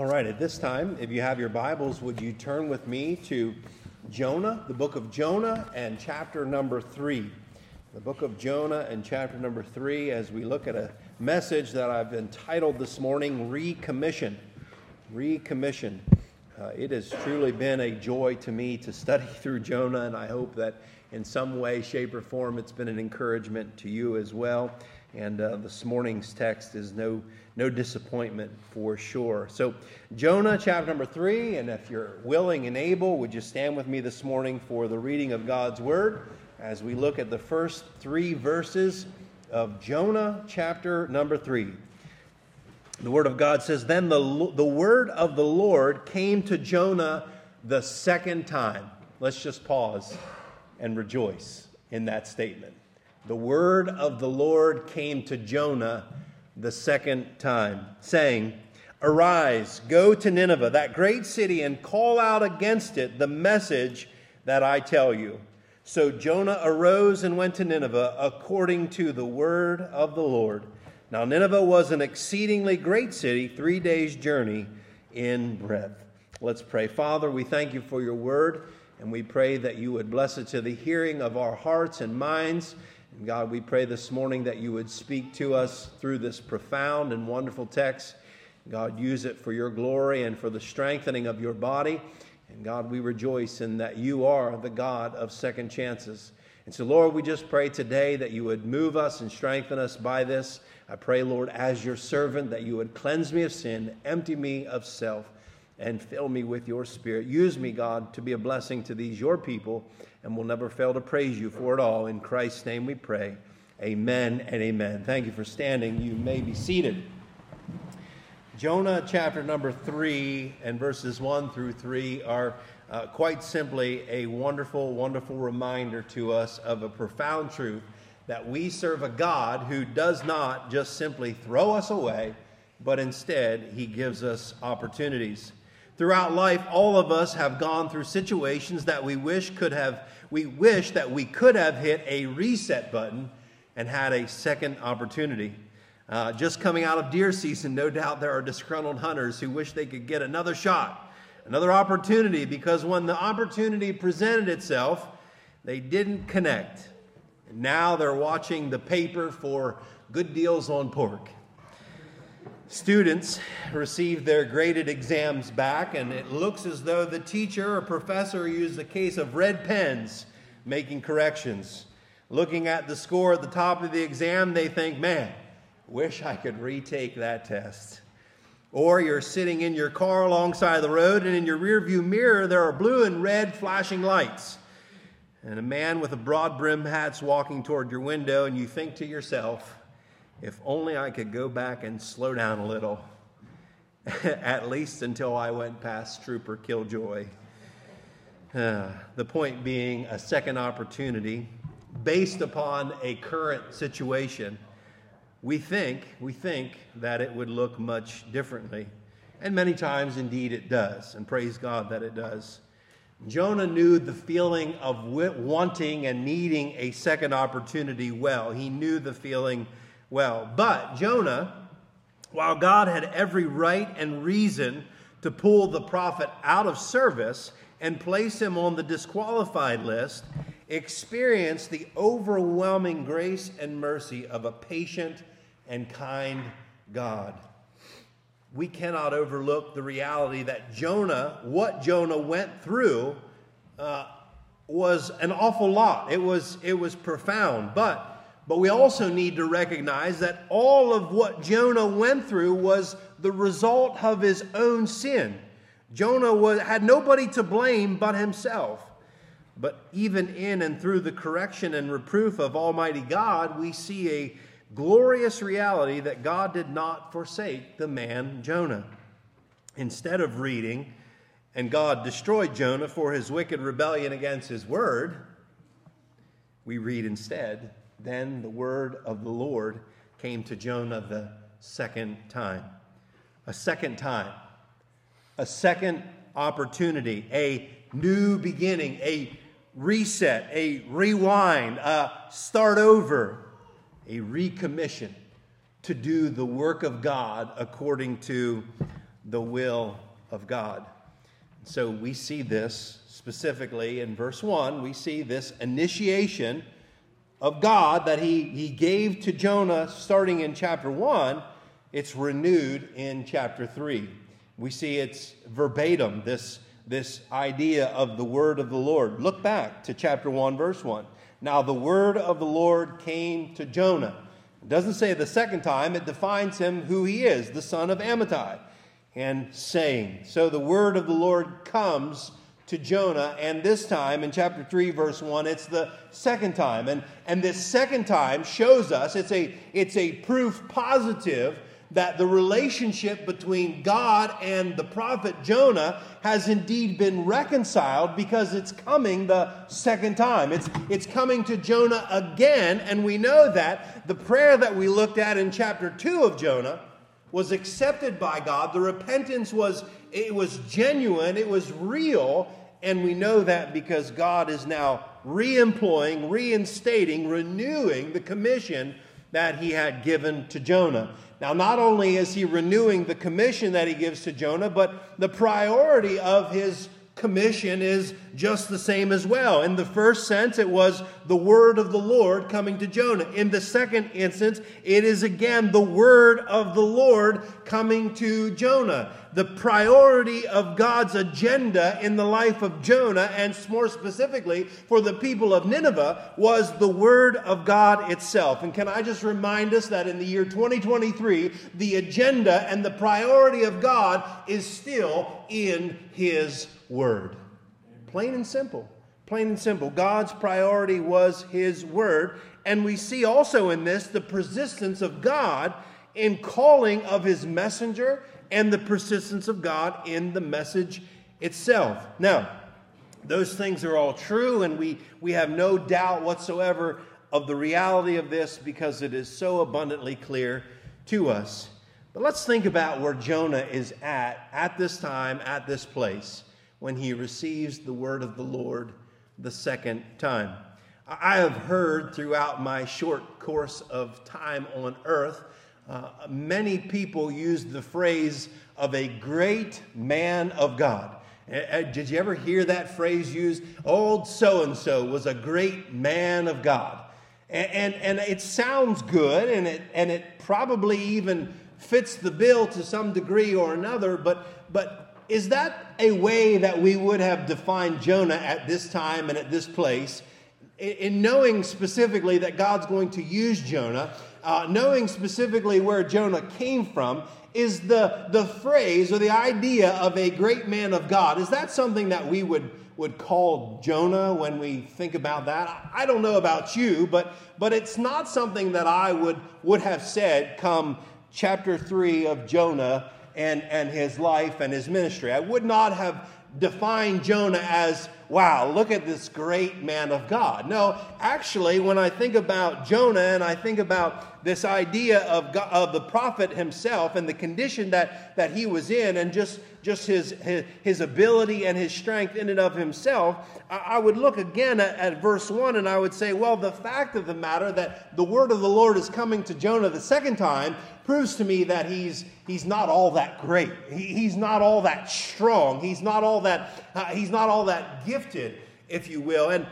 All right, at this time, if you have your Bibles, would you turn with me to Jonah, the book of Jonah, and chapter number three? The book of Jonah and chapter number three, as we look at a message that I've entitled this morning Recommission. Recommission. Uh, it has truly been a joy to me to study through Jonah, and I hope that in some way, shape, or form it's been an encouragement to you as well. And uh, this morning's text is no, no disappointment for sure. So, Jonah chapter number three, and if you're willing and able, would you stand with me this morning for the reading of God's word as we look at the first three verses of Jonah chapter number three. The word of God says, Then the, the word of the Lord came to Jonah the second time. Let's just pause and rejoice in that statement the word of the Lord came to Jonah the second time, saying, Arise, go to Nineveh, that great city, and call out against it the message that I tell you. So Jonah arose and went to Nineveh according to the word of the Lord. Now, Nineveh was an exceedingly great city, three days' journey in breadth. Let's pray. Father, we thank you for your word, and we pray that you would bless it to the hearing of our hearts and minds and God, we pray this morning that you would speak to us through this profound and wonderful text. God, use it for your glory and for the strengthening of your body. And God, we rejoice in that you are the God of second chances. And so, Lord, we just pray today that you would move us and strengthen us by this. I pray, Lord, as your servant, that you would cleanse me of sin, empty me of self, and fill me with your spirit. Use me, God, to be a blessing to these, your people and we'll never fail to praise you for it all. In Christ's name we pray. Amen and amen. Thank you for standing. You may be seated. Jonah chapter number 3 and verses 1 through 3 are uh, quite simply a wonderful, wonderful reminder to us of a profound truth that we serve a God who does not just simply throw us away, but instead he gives us opportunities. Throughout life, all of us have gone through situations that we wish could have, we wish that we could have hit a reset button and had a second opportunity. Uh, just coming out of deer season, no doubt there are disgruntled hunters who wish they could get another shot, another opportunity, because when the opportunity presented itself, they didn't connect. And now they're watching the paper for good deals on pork. Students receive their graded exams back, and it looks as though the teacher or professor used a case of red pens making corrections. Looking at the score at the top of the exam, they think, man, wish I could retake that test. Or you're sitting in your car alongside the road, and in your rearview mirror, there are blue and red flashing lights. And a man with a broad brim hat's walking toward your window, and you think to yourself, if only I could go back and slow down a little, at least until I went past Trooper Killjoy. Uh, the point being a second opportunity based upon a current situation. We think, we think that it would look much differently. And many times, indeed, it does. And praise God that it does. Jonah knew the feeling of wanting and needing a second opportunity well. He knew the feeling well. But Jonah, while God had every right and reason to pull the prophet out of service and place him on the disqualified list, experienced the overwhelming grace and mercy of a patient and kind God. We cannot overlook the reality that Jonah, what Jonah went through, uh, was an awful lot. It was, it was profound. But but we also need to recognize that all of what Jonah went through was the result of his own sin. Jonah was, had nobody to blame but himself. But even in and through the correction and reproof of Almighty God, we see a glorious reality that God did not forsake the man Jonah. Instead of reading, and God destroyed Jonah for his wicked rebellion against his word, we read instead, then the word of the Lord came to Jonah the second time. A second time. A second opportunity. A new beginning. A reset. A rewind. A start over. A recommission to do the work of God according to the will of God. So we see this specifically in verse 1. We see this initiation of God that he, he gave to Jonah starting in chapter 1. It's renewed in chapter 3. We see it's verbatim, this, this idea of the word of the Lord. Look back to chapter 1, verse 1. Now the word of the Lord came to Jonah. It doesn't say the second time, it defines him who he is, the son of Amittai, and saying. So the word of the Lord comes to Jonah, and this time in chapter 3, verse 1, it's the second time. And, and this second time shows us it's a, it's a proof positive that the relationship between God and the prophet Jonah has indeed been reconciled because it's coming the second time. It's, it's coming to Jonah again, and we know that the prayer that we looked at in chapter 2 of Jonah was accepted by God. The repentance was it was genuine, it was real, and we know that because God is now re-employing, reinstating, renewing the commission that he had given to Jonah. Now, not only is he renewing the commission that he gives to Jonah, but the priority of his commission is just the same as well. In the first sense, it was the word of the Lord coming to Jonah. In the second instance, it is again the word of the Lord coming to Jonah. The priority of God's agenda in the life of Jonah, and more specifically for the people of Nineveh, was the word of God itself. And can I just remind us that in the year 2023, the agenda and the priority of God is still in His word. Plain and simple. Plain and simple. God's priority was His word. And we see also in this the persistence of God in calling of His messenger and the persistence of God in the message itself. Now, those things are all true, and we, we have no doubt whatsoever of the reality of this because it is so abundantly clear to us. But let's think about where Jonah is at at this time, at this place when he receives the word of the Lord the second time. I have heard throughout my short course of time on earth, uh, many people use the phrase of a great man of God. Did you ever hear that phrase used? Old so and so was a great man of God. And, and, and it sounds good, and it, and it probably even fits the bill to some degree or another, but, but is that a way that we would have defined Jonah at this time and at this place? In knowing specifically that God's going to use Jonah, uh, knowing specifically where Jonah came from, is the, the phrase or the idea of a great man of God. Is that something that we would, would call Jonah when we think about that? I don't know about you, but, but it's not something that I would, would have said come chapter 3 of Jonah and, and his life and his ministry. I would not have defined Jonah as, wow, look at this great man of God. No, actually, when I think about Jonah and I think about this idea of, God, of the prophet himself and the condition that, that he was in and just, just his, his, his ability and his strength in and of himself, I, I would look again at, at verse 1 and I would say, well, the fact of the matter that the word of the Lord is coming to Jonah the second time proves to me that he's, he's not all that great. He, he's not all that strong. He's not all that, uh, he's not all that gifted, if you will. And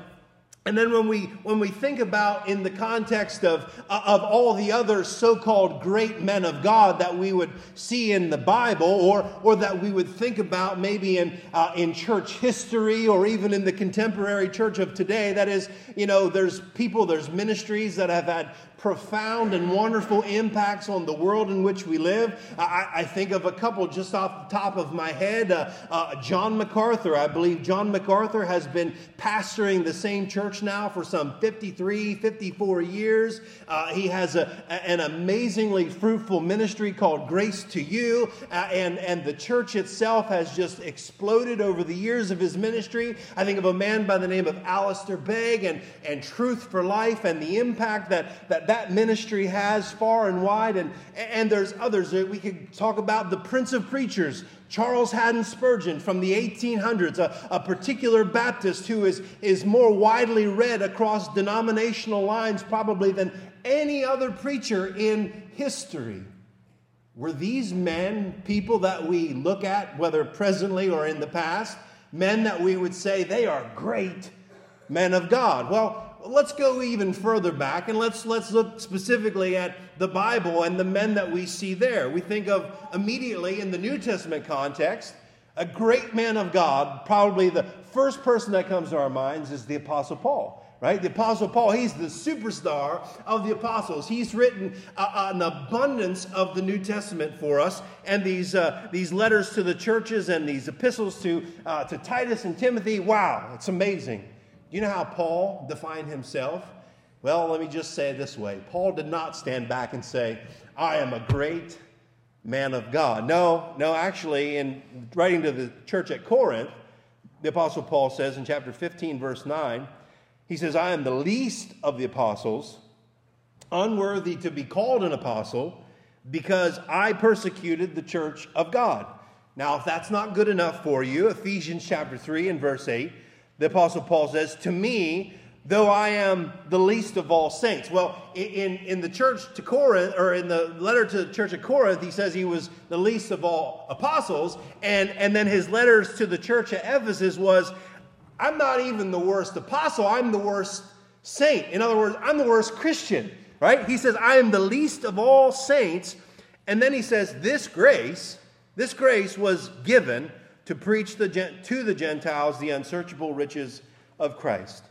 and then when we, when we think about in the context of, uh, of all the other so-called great men of God that we would see in the Bible or, or that we would think about maybe in, uh, in church history or even in the contemporary church of today, that is, you know, there's people, there's ministries that have had profound and wonderful impacts on the world in which we live. I, I think of a couple just off the top of my head. Uh, uh, John MacArthur, I believe John MacArthur has been pastoring the same church now for some 53, 54 years. Uh, he has a, an amazingly fruitful ministry called Grace to You, uh, and, and the church itself has just exploded over the years of his ministry. I think of a man by the name of Alistair Begg and, and Truth for Life and the impact that, that that ministry has far and wide. And, and there's others. We could talk about the Prince of Preachers, Charles Haddon Spurgeon from the 1800s, a, a particular Baptist who is, is more widely read across denominational lines probably than any other preacher in history. Were these men people that we look at, whether presently or in the past, men that we would say they are great men of God? Well, let's go even further back and let's, let's look specifically at the Bible and the men that we see there. We think of immediately in the New Testament context, a great man of God, probably the first person that comes to our minds is the Apostle Paul right? The Apostle Paul, he's the superstar of the apostles. He's written uh, an abundance of the New Testament for us, and these, uh, these letters to the churches and these epistles to, uh, to Titus and Timothy. Wow, it's amazing. You know how Paul defined himself? Well, let me just say it this way Paul did not stand back and say, I am a great man of God. No, no, actually, in writing to the church at Corinth, the Apostle Paul says in chapter 15, verse 9, he says, I am the least of the apostles, unworthy to be called an apostle, because I persecuted the church of God. Now, if that's not good enough for you, Ephesians chapter 3 and verse 8, the apostle Paul says, To me, though I am the least of all saints. Well, in, in the church to Corinth, or in the letter to the church of Corinth, he says he was the least of all apostles. And, and then his letters to the church at Ephesus was, I'm not even the worst apostle, I'm the worst saint. In other words, I'm the worst Christian, right? He says, I am the least of all saints. And then he says, This grace, this grace was given to preach the, to the Gentiles the unsearchable riches of Christ.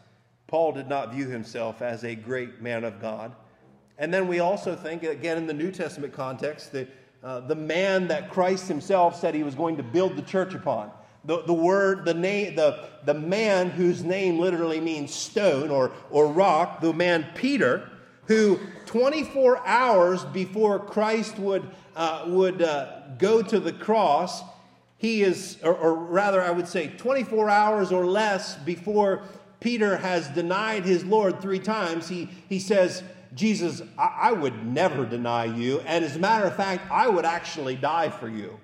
Paul did not view himself as a great man of God. And then we also think, again, in the New Testament context, that uh, the man that Christ himself said he was going to build the church upon the, the word, the name, the, the man whose name literally means stone or, or rock, the man Peter, who 24 hours before Christ would, uh, would uh, go to the cross, he is, or, or rather, I would say 24 hours or less before Peter has denied his Lord three times, he, he says, Jesus, I, I would never deny you. And as a matter of fact, I would actually die for you.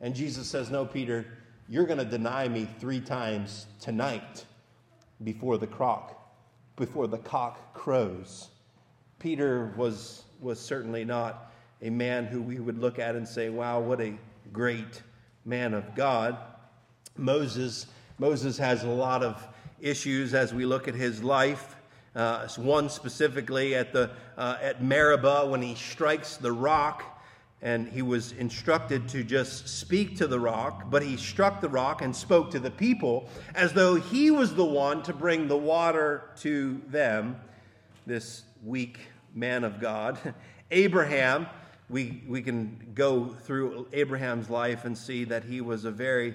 And Jesus says, No, Peter, you're going to deny me three times tonight before the cock, before the cock crows. Peter was, was certainly not a man who we would look at and say, wow, what a great man of God. Moses, Moses has a lot of issues as we look at his life. Uh, one specifically at, the, uh, at Meribah when he strikes the rock and he was instructed to just speak to the rock, but he struck the rock and spoke to the people as though he was the one to bring the water to them, this weak man of God. Abraham, we, we can go through Abraham's life and see that he was a very,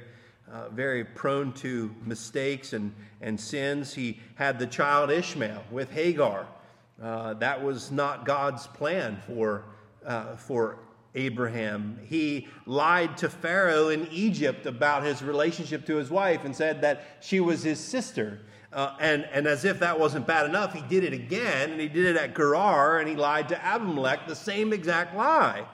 uh, very prone to mistakes and, and sins. He had the child Ishmael with Hagar. Uh, that was not God's plan for, uh, for Abraham. He lied to Pharaoh in Egypt about his relationship to his wife and said that she was his sister. Uh, and, and as if that wasn't bad enough, he did it again, and he did it at Gerar, and he lied to Abimelech, the same exact lie.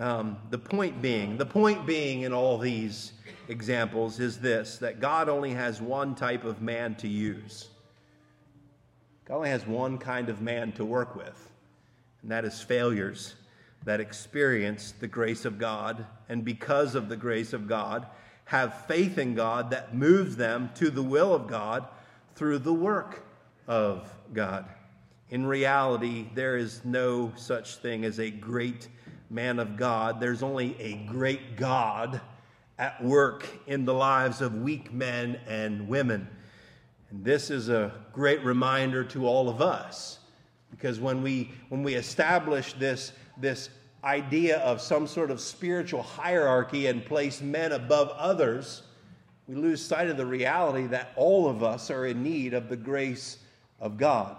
Um, the point being, the point being in all these examples is this that God only has one type of man to use. God only has one kind of man to work with, and that is failures that experience the grace of God and because of the grace of God have faith in God that moves them to the will of God through the work of God. In reality, there is no such thing as a great man of God. There's only a great God at work in the lives of weak men and women. And this is a great reminder to all of us because when we when we establish this this idea of some sort of spiritual hierarchy and place men above others, we lose sight of the reality that all of us are in need of the grace of God.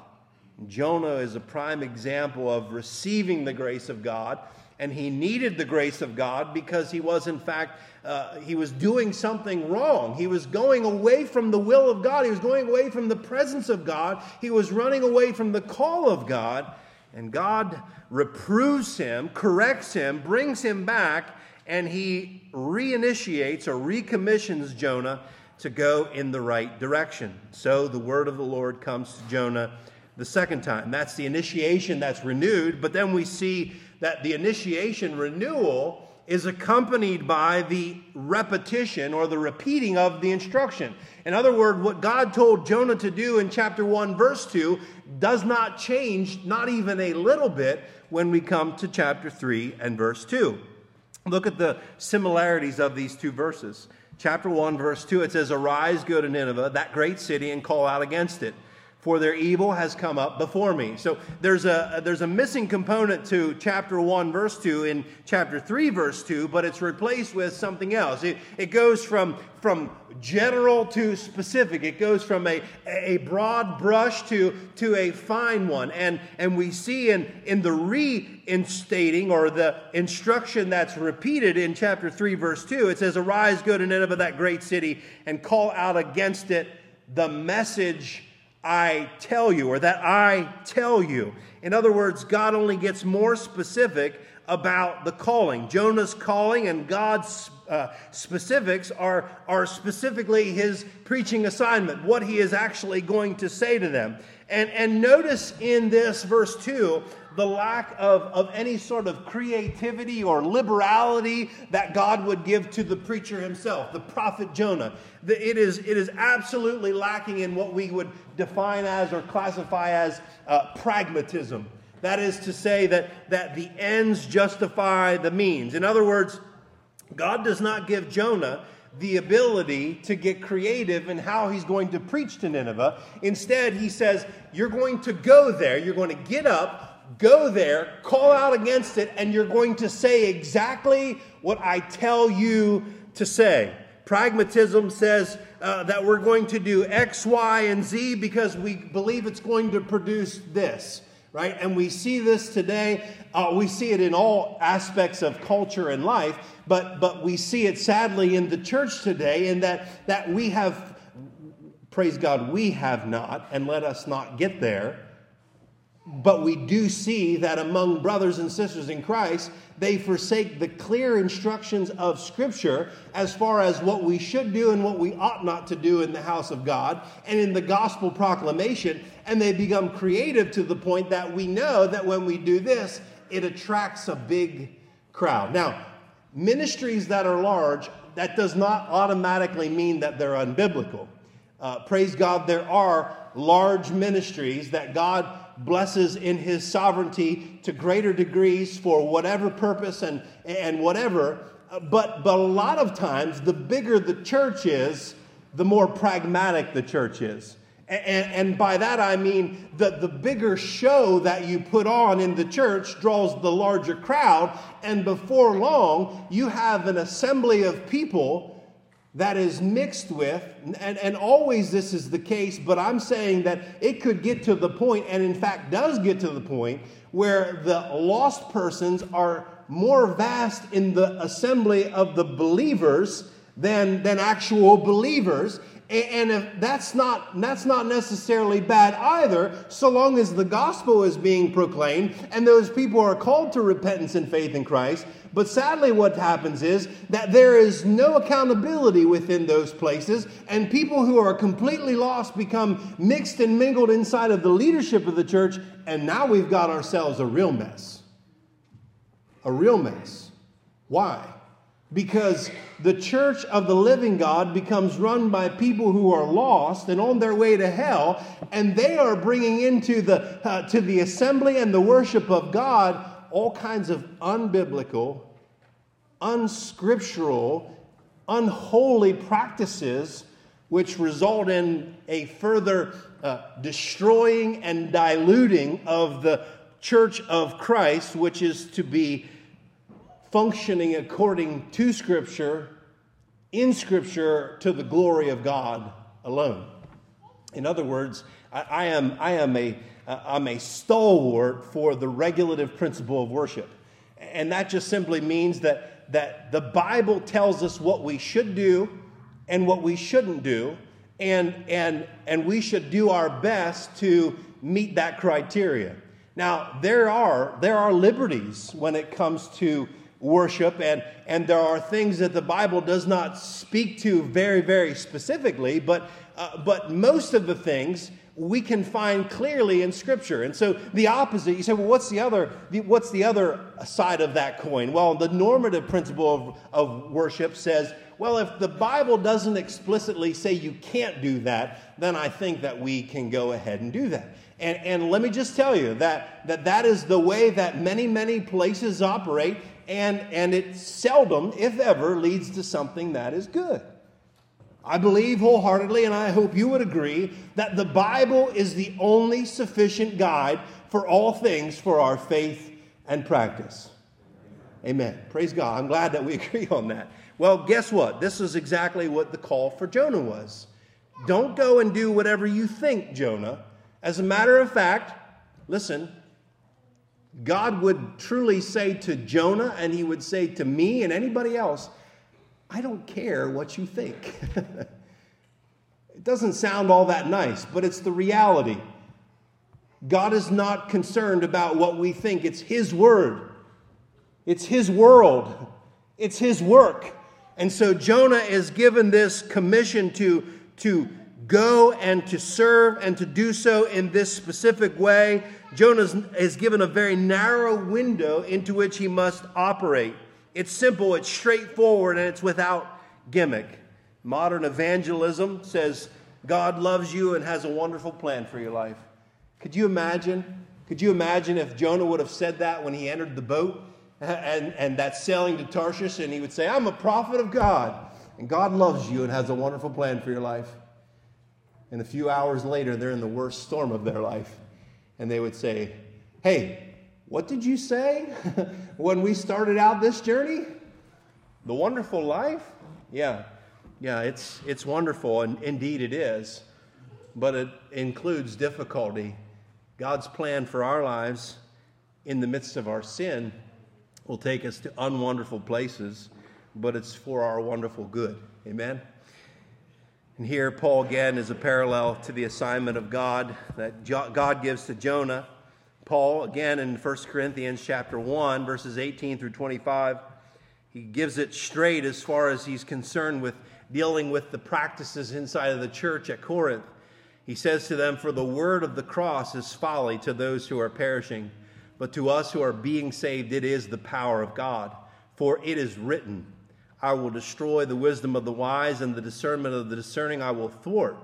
Jonah is a prime example of receiving the grace of God, and he needed the grace of God because he was, in fact, uh, he was doing something wrong. He was going away from the will of God. He was going away from the presence of God. He was running away from the call of God. And God reproves him, corrects him, brings him back, and he reinitiates or recommissions Jonah to go in the right direction. So the word of the Lord comes to Jonah the second time. That's the initiation that's renewed, but then we see that the initiation renewal is accompanied by the repetition or the repeating of the instruction. In other words, what God told Jonah to do in chapter 1, verse 2, does not change, not even a little bit, when we come to chapter 3 and verse 2. Look at the similarities of these two verses. Chapter 1, verse 2, it says, Arise, go to Nineveh, that great city, and call out against it for their evil has come up before me. So there's a, there's a missing component to chapter 1, verse 2 in chapter 3, verse 2, but it's replaced with something else. It, it goes from, from general to specific, it goes from a, a broad brush to, to a fine one. And, and we see in, in the reinstating or the instruction that's repeated in chapter 3, verse 2, it says, Arise, go to Nineveh, that great city, and call out against it the message I tell you, or that I tell you. In other words, God only gets more specific about the calling. Jonah's calling and God's uh, specifics are, are specifically his preaching assignment, what he is actually going to say to them. And, and notice in this verse 2 the lack of, of any sort of creativity or liberality that God would give to the preacher himself, the prophet Jonah. It is, it is absolutely lacking in what we would define as or classify as uh, pragmatism. That is to say, that, that the ends justify the means. In other words, God does not give Jonah the ability to get creative in how he's going to preach to Nineveh. Instead, he says, You're going to go there, you're going to get up, go there, call out against it, and you're going to say exactly what I tell you to say. Pragmatism says uh, that we're going to do X, Y, and Z because we believe it's going to produce this, right? And we see this today. Uh, we see it in all aspects of culture and life, but, but we see it sadly in the church today in that, that we have, praise God, we have not, and let us not get there but we do see that among brothers and sisters in Christ, they forsake the clear instructions of Scripture as far as what we should do and what we ought not to do in the house of God and in the gospel proclamation. And they become creative to the point that we know that when we do this, it attracts a big crowd. Now, ministries that are large, that does not automatically mean that they're unbiblical. Uh, praise God, there are large ministries that God blesses in his sovereignty to greater degrees for whatever purpose and, and whatever. Uh, but, but a lot of times, the bigger the church is, the more pragmatic the church is. And, and, by that I mean that the bigger show that you put on in the church draws the larger crowd, and before long, you have an assembly of people that is mixed with, and, and always this is the case, but I'm saying that it could get to the point, and in fact does get to the point, where the lost persons are more vast in the assembly of the believers than, than actual believers. And if that's not, that's not necessarily bad either, so long as the gospel is being proclaimed and those people are called to repentance and faith in Christ. But sadly, what happens is that there is no accountability within those places, and people who are completely lost become mixed and mingled inside of the leadership of the church, and now we've got ourselves a real mess. A real mess. Why? Because the church of the living God becomes run by people who are lost and on their way to hell, and they are bringing into the, uh, to the assembly and the worship of God all kinds of unbiblical, unscriptural, unholy practices which result in a further uh, destroying and diluting of the church of Christ, which is to be functioning according to Scripture, in Scripture, to the glory of God alone. In other words, I, I am, I am a, I'm a stalwart for the regulative principle of worship. And that just simply means that, that the Bible tells us what we should do and what we shouldn't do, and, and, and we should do our best to meet that criteria. Now, there are, there are liberties when it comes to worship, and, and there are things that the Bible does not speak to very, very specifically, but, uh, but most of the things we can find clearly in Scripture. And so the opposite, you say, well, what's the other, what's the other side of that coin? Well, the normative principle of, of worship says, well, if the Bible doesn't explicitly say you can't do that, then I think that we can go ahead and do that. And, and let me just tell you that, that that is the way that many, many places operate, and, and it seldom, if ever, leads to something that is good. I believe wholeheartedly, and I hope you would agree, that the Bible is the only sufficient guide for all things for our faith and practice. Amen. Praise God. I'm glad that we agree on that. Well, guess what? This is exactly what the call for Jonah was. Don't go and do whatever you think, Jonah. As a matter of fact, listen, God would truly say to Jonah, and he would say to me and anybody else, I don't care what you think. it doesn't sound all that nice, but it's the reality. God is not concerned about what we think, it's His word, it's His world, it's His work. And so Jonah is given this commission to, to go and to serve and to do so in this specific way. Jonah is given a very narrow window into which he must operate. It's simple, it's straightforward, and it's without gimmick. Modern evangelism says God loves you and has a wonderful plan for your life. Could you imagine? Could you imagine if Jonah would have said that when he entered the boat and, and that sailing to Tarshish and he would say, I'm a prophet of God and God loves you and has a wonderful plan for your life? And a few hours later, they're in the worst storm of their life. And they would say, Hey, what did you say when we started out this journey? The wonderful life? Yeah, yeah, it's, it's wonderful, and indeed it is, but it includes difficulty. God's plan for our lives in the midst of our sin will take us to unwonderful places, but it's for our wonderful good. Amen? And here, Paul again is a parallel to the assignment of God that God gives to Jonah Paul, again in 1 Corinthians chapter 1, verses 18 through 25, he gives it straight as far as he's concerned with dealing with the practices inside of the church at Corinth. He says to them, For the word of the cross is folly to those who are perishing, but to us who are being saved, it is the power of God. For it is written, I will destroy the wisdom of the wise, and the discernment of the discerning I will thwart.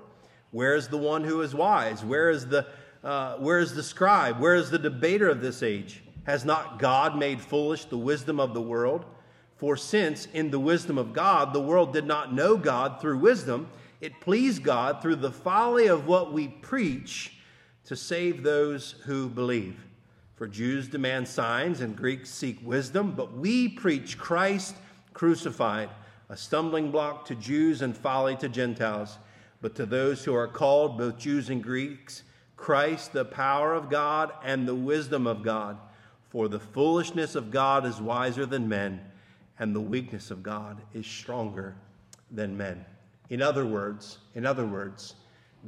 Where is the one who is wise? Where is the uh, where is the scribe? Where is the debater of this age? Has not God made foolish the wisdom of the world? For since in the wisdom of God the world did not know God through wisdom, it pleased God through the folly of what we preach to save those who believe. For Jews demand signs and Greeks seek wisdom, but we preach Christ crucified, a stumbling block to Jews and folly to Gentiles. But to those who are called, both Jews and Greeks, Christ, the power of God and the wisdom of God. For the foolishness of God is wiser than men, and the weakness of God is stronger than men. In other words, in other words,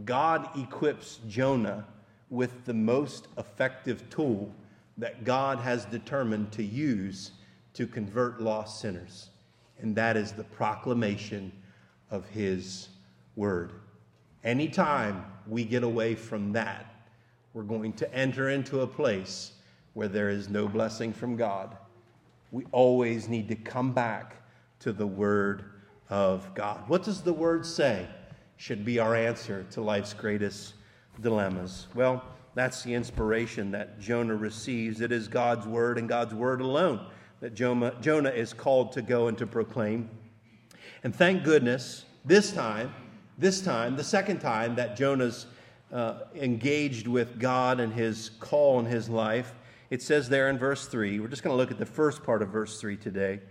God equips Jonah with the most effective tool that God has determined to use to convert lost sinners, and that is the proclamation of his word. Anytime we get away from that, we're going to enter into a place where there is no blessing from God. We always need to come back to the Word of God. What does the Word say? Should be our answer to life's greatest dilemmas. Well, that's the inspiration that Jonah receives. It is God's Word and God's Word alone that Jonah is called to go and to proclaim. And thank goodness, this time, this time, the second time that Jonah's uh, engaged with God and his call in his life. It says there in verse 3, we're just going to look at the first part of verse 3 today.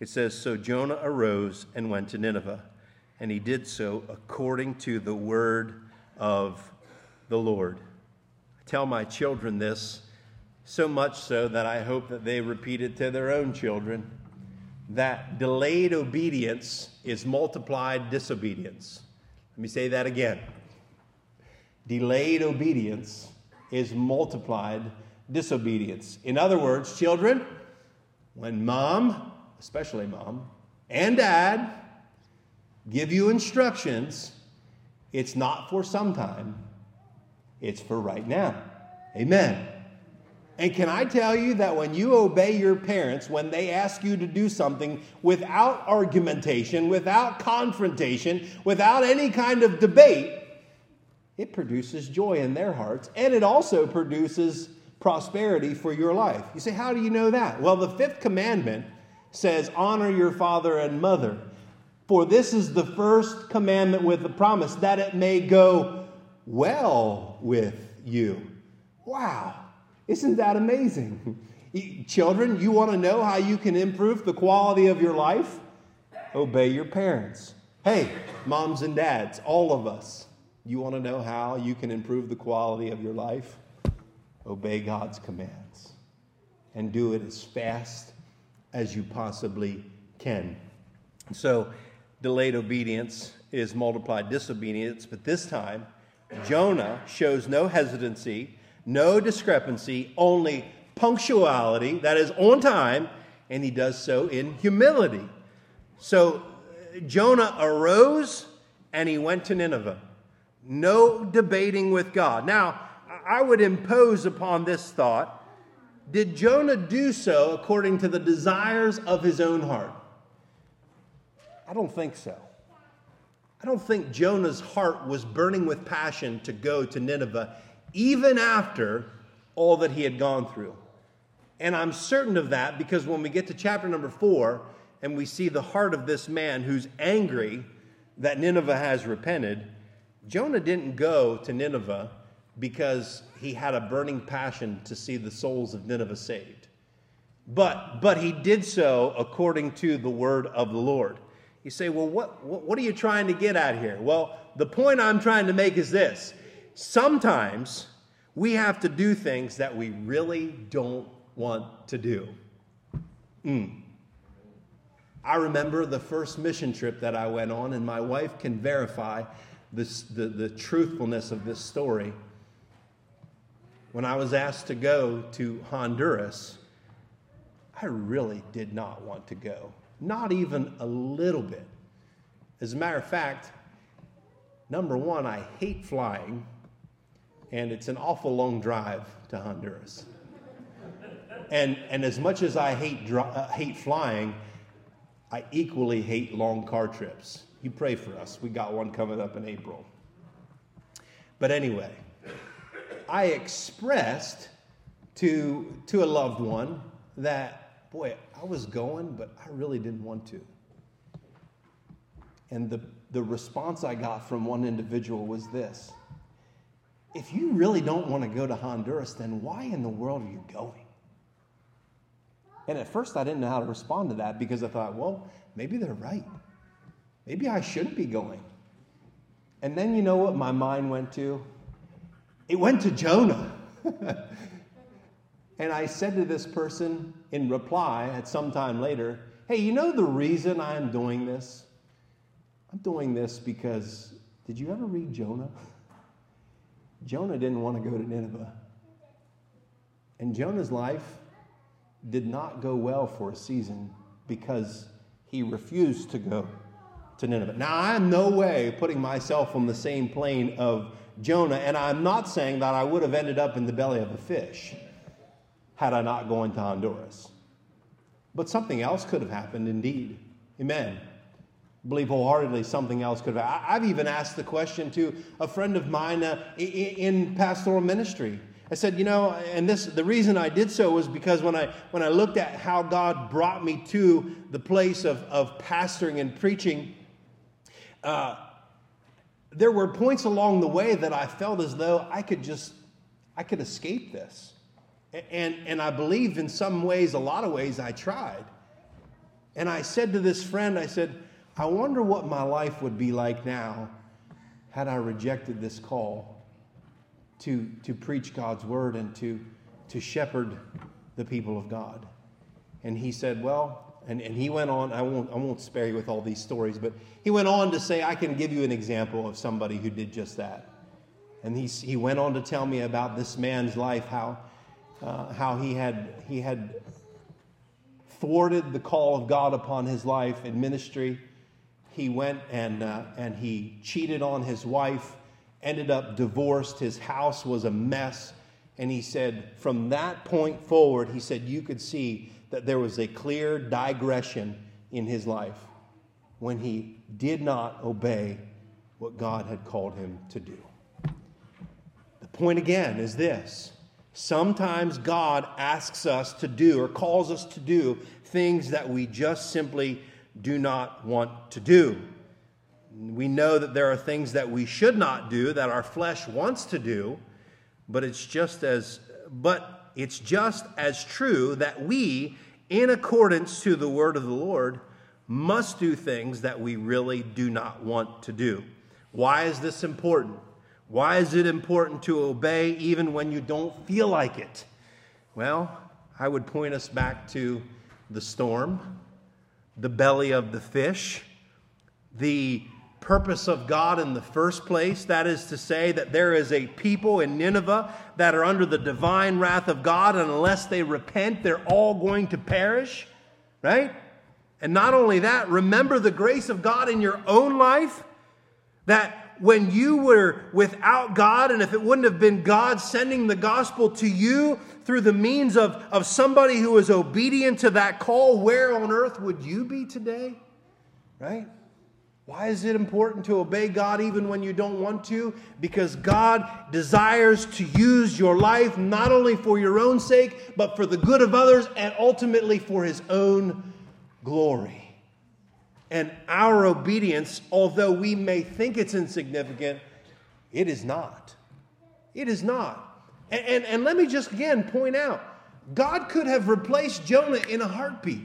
It says, So Jonah arose and went to Nineveh, and he did so according to the word of the Lord. I tell my children this, so much so that I hope that they repeat it to their own children that delayed obedience is multiplied disobedience. Let me say that again. Delayed obedience is multiplied disobedience. In other words, children, when mom, especially mom, and dad give you instructions, it's not for some time, it's for right now. Amen. And can I tell you that when you obey your parents, when they ask you to do something without argumentation, without confrontation, without any kind of debate, it produces joy in their hearts and it also produces prosperity for your life. You say, How do you know that? Well, the fifth commandment says, Honor your father and mother. For this is the first commandment with the promise that it may go well with you. Wow. Isn't that amazing? Children, you want to know how you can improve the quality of your life? Obey your parents. Hey, moms and dads, all of us, you want to know how you can improve the quality of your life? Obey God's commands and do it as fast as you possibly can. So, delayed obedience is multiplied disobedience, but this time, Jonah shows no hesitancy no discrepancy, only punctuality, that is on time, and he does so in humility. So uh, Jonah arose and he went to Nineveh. No debating with God. Now, I would impose upon this thought did Jonah do so according to the desires of his own heart? I don't think so. I don't think Jonah's heart was burning with passion to go to Nineveh even after all that he had gone through. And I'm certain of that because when we get to chapter number four and we see the heart of this man who's angry that Nineveh has repented, Jonah didn't go to Nineveh because he had a burning passion to see the souls of Nineveh saved. But, but he did so according to the word of the Lord. You say, well, what, what, are you trying to get at here? Well, the point I'm trying to make is this sometimes we have to do things that we really don't want to do. Mm. I remember the first mission trip that I went on, and my wife can verify this, the, the truthfulness of this story. When I was asked to go to Honduras, I really did not want to go, not even a little bit. As a matter of fact, number one, I hate flying and it's an awful long drive to Honduras. And, and as much as I hate, uh, hate flying, I equally hate long car trips. You pray for us. We got one coming up in April. But anyway, I expressed to, to a loved one that, boy, I was going, but I really didn't want to. And the, the response I got from one individual was this if you really don't want to go to Honduras, then why in the world are you going? And at first, I didn't know how to respond to that because I thought, well, maybe they're right. Maybe I shouldn't be going. And then you know what my mind went to? It went to Jonah. and I said to this person in reply at some time later, hey, you know the reason I'm doing this? I'm doing this because did you ever read Jonah? Jonah didn't want to go to Nineveh. And Jonah's life did not go well for a season because he refused to go to Nineveh. Now, I'm no way putting myself on the same plane of Jonah, and I'm not saying that I would have ended up in the belly of a fish had I not gone to Honduras. But something else could have happened indeed. Amen believe wholeheartedly something else could have. I've even asked the question to a friend of mine uh, in pastoral ministry. I said, you know, and this the reason I did so was because when I when I looked at how God brought me to the place of, of pastoring and preaching, uh, there were points along the way that I felt as though I could just I could escape this. And and I believe in some ways, a lot of ways I tried. And I said to this friend, I said, I wonder what my life would be like now had I rejected this call to, to preach God's word and to, to shepherd the people of God. And he said, Well, and, and he went on, I won't, I won't spare you with all these stories, but he went on to say, I can give you an example of somebody who did just that. And he, he went on to tell me about this man's life, how, uh, how he, had, he had thwarted the call of God upon his life in ministry he went and, uh, and he cheated on his wife ended up divorced. His house was a mess. And he said, from that point forward, he said, you could see that there was a clear digression in his life when he did not obey what God had called him to do. The point again is this sometimes God asks us to do or calls us to do things that we just simply do not want to do. We know that there are things that we should not do that our flesh wants to do, but it's just as but it's just as true that we in accordance to the word of the Lord must do things that we really do not want to do. Why is this important? Why is it important to obey even when you don't feel like it? Well, I would point us back to the storm, the belly of the fish, the purpose of God in the first place. That is to say, that there is a people in Nineveh that are under the divine wrath of God, and unless they repent, they're all going to perish, right? And not only that, remember the grace of God in your own life that when you were without God, and if it wouldn't have been God sending the gospel to you through the means of, of somebody who was obedient to that call, where on earth would you be today? Right? Why is it important to obey God even when you don't want to? Because God desires to use your life not only for your own sake, but for the good of others and ultimately for His own glory. And our obedience, although we may think it's insignificant, it is not. It is not. And, and, and, let me just again point out God could have replaced Jonah in a heartbeat.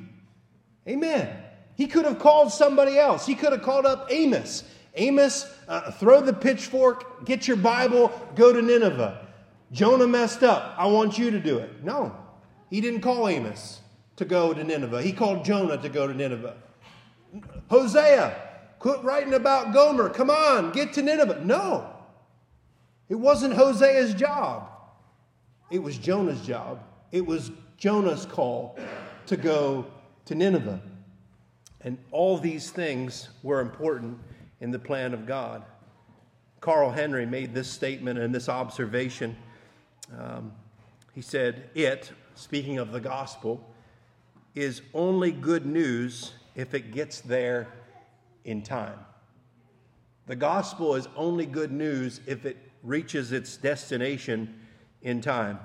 Amen. He could have called somebody else. He could have called up Amos. Amos, uh, throw the pitchfork, get your Bible, go to Nineveh. Jonah messed up. I want you to do it. No, he didn't call Amos to go to Nineveh. He called Jonah to go to Nineveh. Hosea, quit writing about Gomer. Come on, get to Nineveh. No, it wasn't Hosea's job. It was Jonah's job. It was Jonah's call to go to Nineveh. And all these things were important in the plan of God. Carl Henry made this statement and this observation. Um, he said, It, speaking of the gospel, is only good news if it gets there in time. The gospel is only good news if it reaches its destination in time.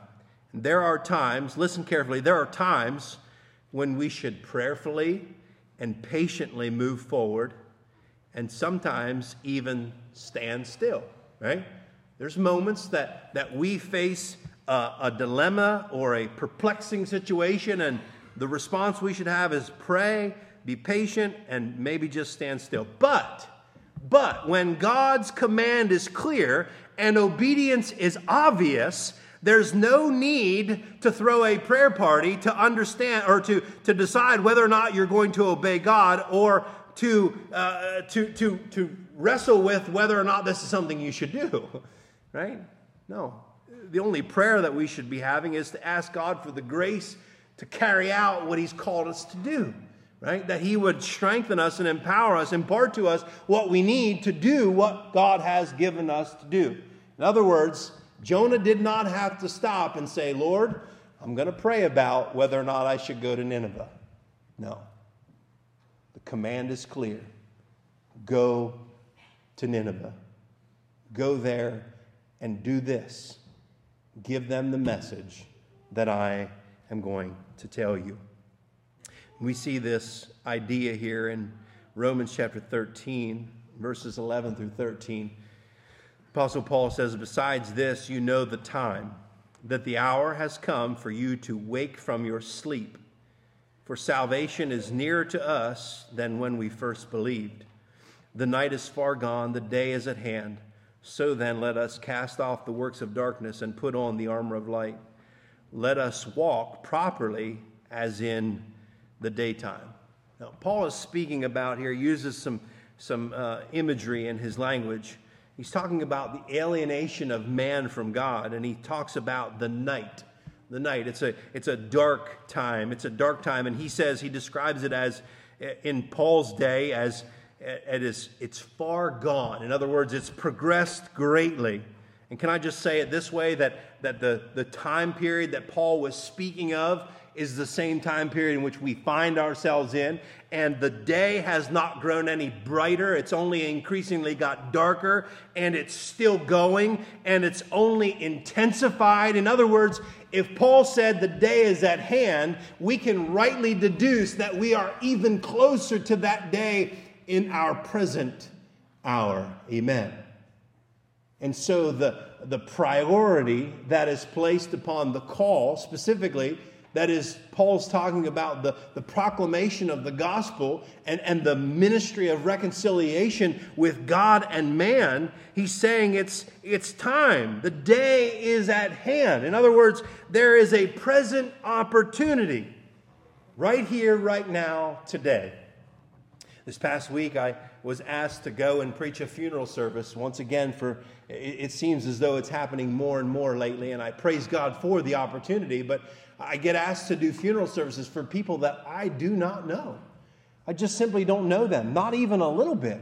And there are times, listen carefully, there are times when we should prayerfully and patiently move forward and sometimes even stand still, right? There's moments that, that we face a, a dilemma or a perplexing situation, and the response we should have is pray be patient, and maybe just stand still. But, but when God's command is clear and obedience is obvious, there's no need to throw a prayer party to understand or to, to decide whether or not you're going to obey God or to, uh, to, to, to wrestle with whether or not this is something you should do, right? No. The only prayer that we should be having is to ask God for the grace to carry out what He's called us to do right? That He would strengthen us and empower us, impart to us what we need to do what God has given us to do. In other words, Jonah did not have to stop and say, Lord, I'm going to pray about whether or not I should go to Nineveh. No. The command is clear go to Nineveh. Go there and do this. Give them the message that I am going to tell you. We see this idea here in Romans chapter 13, verses 11 through 13. Apostle Paul says, Besides this, you know the time, that the hour has come for you to wake from your sleep. For salvation is nearer to us than when we first believed. The night is far gone, the day is at hand. So then, let us cast off the works of darkness and put on the armor of light. Let us walk properly as in the daytime. Now, Paul is speaking about here, uses some, some uh, imagery in his language. He's talking about the alienation of man from God, and he talks about the night. The night. It's a, it's a dark time. It's a dark time, and he says, he describes it as, in Paul's day, as, it is it's far gone. In other words, it's progressed greatly. And can I just say it this way that, that the, the time period that Paul was speaking of is the same time period in which we find ourselves in. And the day has not grown any brighter. It's only increasingly got darker and it's still going and it's only intensified. In other words, if Paul said the day is at hand, we can rightly deduce that we are even closer to that day in our present hour. Amen. And so the, the priority that is placed upon the call specifically that is, Paul's talking about the, the proclamation of the gospel and, and the ministry of reconciliation with God and man. He's saying it's, it's time. The day is at hand. In other words, there is a present opportunity right here, right now, today. This past week, I was asked to go and preach a funeral service once again for it seems as though it's happening more and more lately and i praise god for the opportunity but I get asked to do funeral services for people that I do not know. I just simply don't know them, not even a little bit.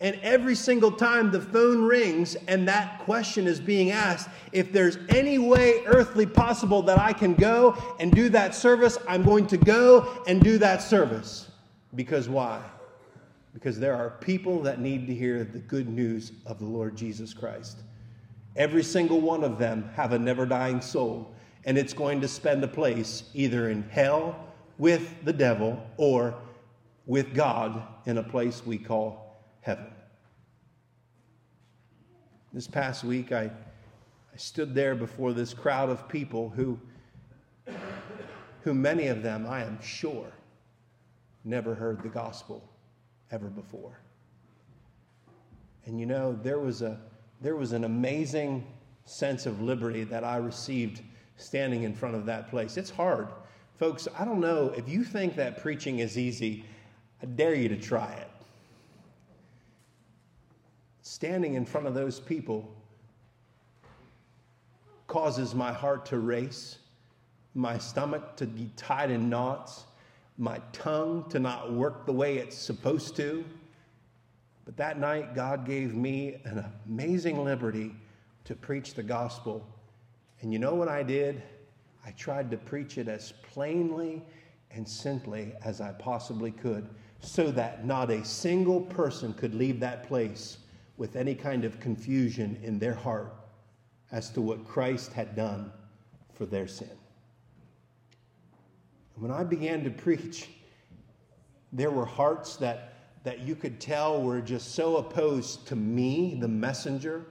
And every single time the phone rings and that question is being asked, if there's any way earthly possible that I can go and do that service, I'm going to go and do that service. Because why? Because there are people that need to hear the good news of the Lord Jesus Christ. Every single one of them have a never dying soul and it's going to spend a place either in hell with the devil or with God in a place we call heaven. This past week, I, I stood there before this crowd of people who, who many of them, I am sure, never heard the gospel ever before. And you know, there was, a, there was an amazing sense of liberty that I received standing in front of that place. It's hard. Folks, I don't know if you think that preaching is easy, I dare you to try it. Standing in front of those people causes my heart to race, my stomach to be tied in knots, my tongue to not work the way it's supposed to. But that night, God gave me an amazing liberty to preach the gospel and you know what I did? I tried to preach it as plainly and simply as I possibly could so that not a single person could leave that place with any kind of confusion in their heart as to what Christ had done for their sin. When I began to preach, there were hearts that, that you could tell were just so opposed to me, the messenger.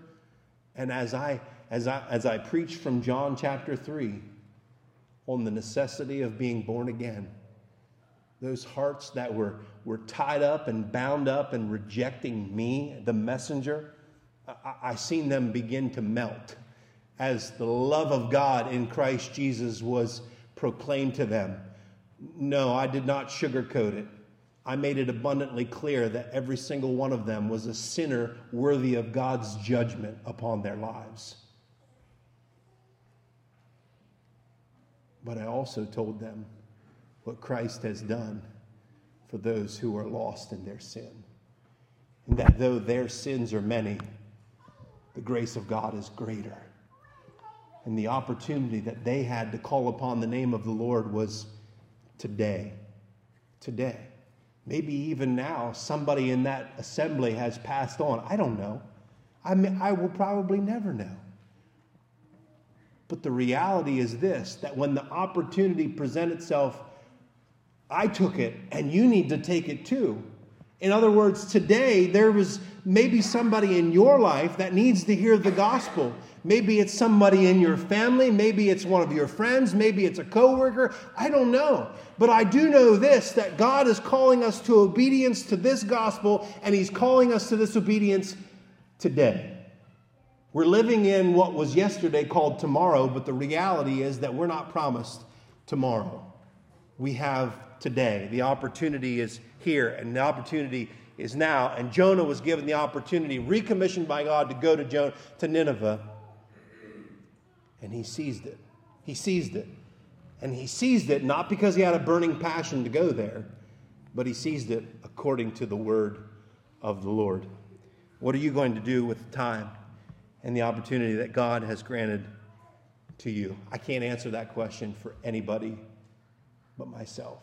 And as I as I, as I preached from John chapter 3 on the necessity of being born again, those hearts that were, were tied up and bound up and rejecting me, the messenger, I, I seen them begin to melt as the love of God in Christ Jesus was proclaimed to them. No, I did not sugarcoat it. I made it abundantly clear that every single one of them was a sinner worthy of God's judgment upon their lives. But I also told them what Christ has done for those who are lost in their sin. And that though their sins are many, the grace of God is greater. And the opportunity that they had to call upon the name of the Lord was today. Today. Maybe even now, somebody in that assembly has passed on. I don't know. I, mean, I will probably never know. But the reality is this that when the opportunity present itself, I took it and you need to take it too. In other words, today there was maybe somebody in your life that needs to hear the gospel. Maybe it's somebody in your family, maybe it's one of your friends, maybe it's a coworker. I don't know. But I do know this that God is calling us to obedience to this gospel and he's calling us to this obedience today. We're living in what was yesterday called tomorrow, but the reality is that we're not promised tomorrow. We have today. The opportunity is here, and the opportunity is now. And Jonah was given the opportunity, recommissioned by God, to go to, Jonah, to Nineveh. And he seized it. He seized it. And he seized it not because he had a burning passion to go there, but he seized it according to the word of the Lord? What are you going to do with the time and the opportunity that God has granted to you? I can't answer that question for anybody but myself.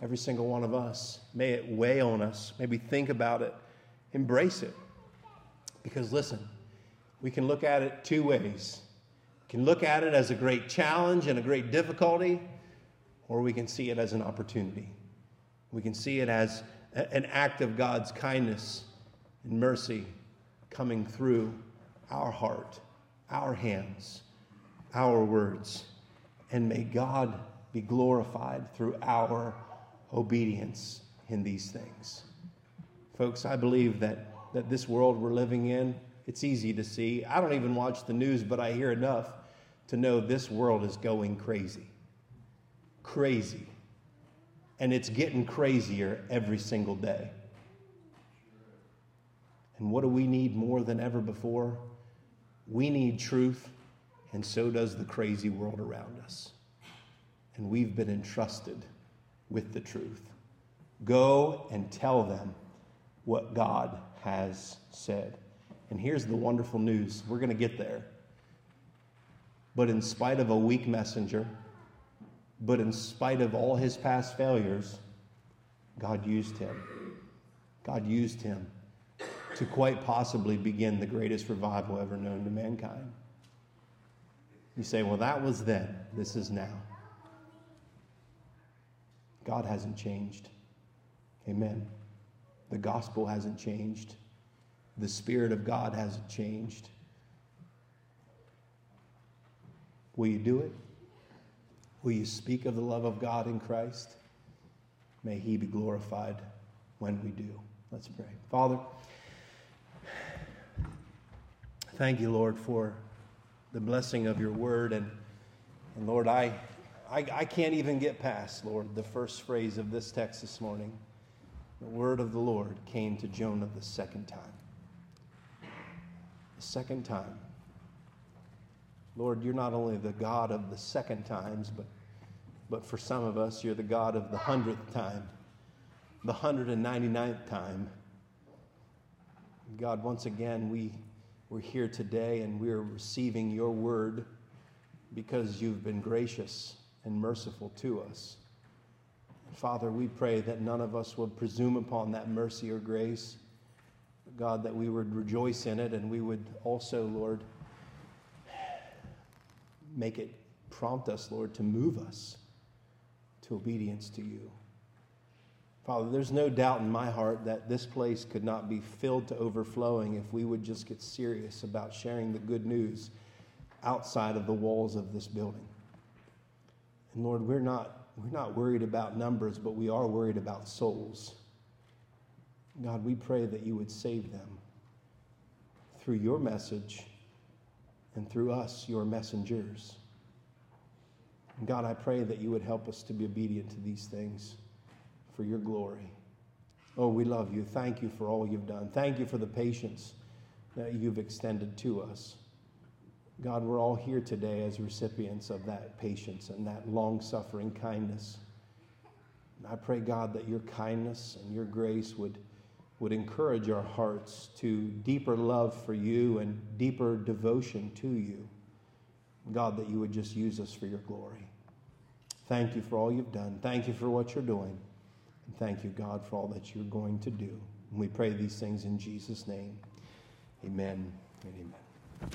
Every single one of us. May it weigh on us. Maybe think about it, embrace it. Because listen, we can look at it two ways. We can look at it as a great challenge and a great difficulty, or we can see it as an opportunity. We can see it as an act of God's kindness and mercy coming through our heart, our hands, our words. And may God be glorified through our obedience in these things. Folks, I believe that, that this world we're living in, it's easy to see. I don't even watch the news, but I hear enough to know this world is going crazy. Crazy. And it's getting crazier every single day. And what do we need more than ever before? We need truth, and so does the crazy world around us. And we've been entrusted with the truth. Go and tell them what God has said. And here's the wonderful news we're going to get there. But in spite of a weak messenger, but in spite of all his past failures, God used him. God used him to quite possibly begin the greatest revival ever known to mankind. You say, well, that was then, this is now. God hasn't changed. Amen. The gospel hasn't changed. The Spirit of God hasn't changed. Will you do it? Will you speak of the love of God in Christ? May He be glorified when we do. Let's pray. Father, thank you, Lord, for the blessing of your word. And, and Lord, I I, I can't even get past, Lord, the first phrase of this text this morning. The word of the Lord came to Jonah the second time. The second time. Lord, you're not only the God of the second times, but, but for some of us, you're the God of the hundredth time, the 199th time. God, once again, we, we're here today and we're receiving your word because you've been gracious and merciful to us. Father, we pray that none of us would presume upon that mercy or grace. God, that we would rejoice in it and we would also, Lord, make it prompt us, Lord, to move us to obedience to you. Father, there's no doubt in my heart that this place could not be filled to overflowing if we would just get serious about sharing the good news outside of the walls of this building. And Lord, we're not, we're not worried about numbers, but we are worried about souls. God, we pray that you would save them through your message and through us, your messengers. And God, I pray that you would help us to be obedient to these things for your glory. Oh, we love you. Thank you for all you've done. Thank you for the patience that you've extended to us. God, we're all here today as recipients of that patience and that long suffering kindness. I pray, God, that your kindness and your grace would, would encourage our hearts to deeper love for you and deeper devotion to you. God, that you would just use us for your glory. Thank you for all you've done. Thank you for what you're doing. And thank you, God, for all that you're going to do. And we pray these things in Jesus' name. Amen and amen.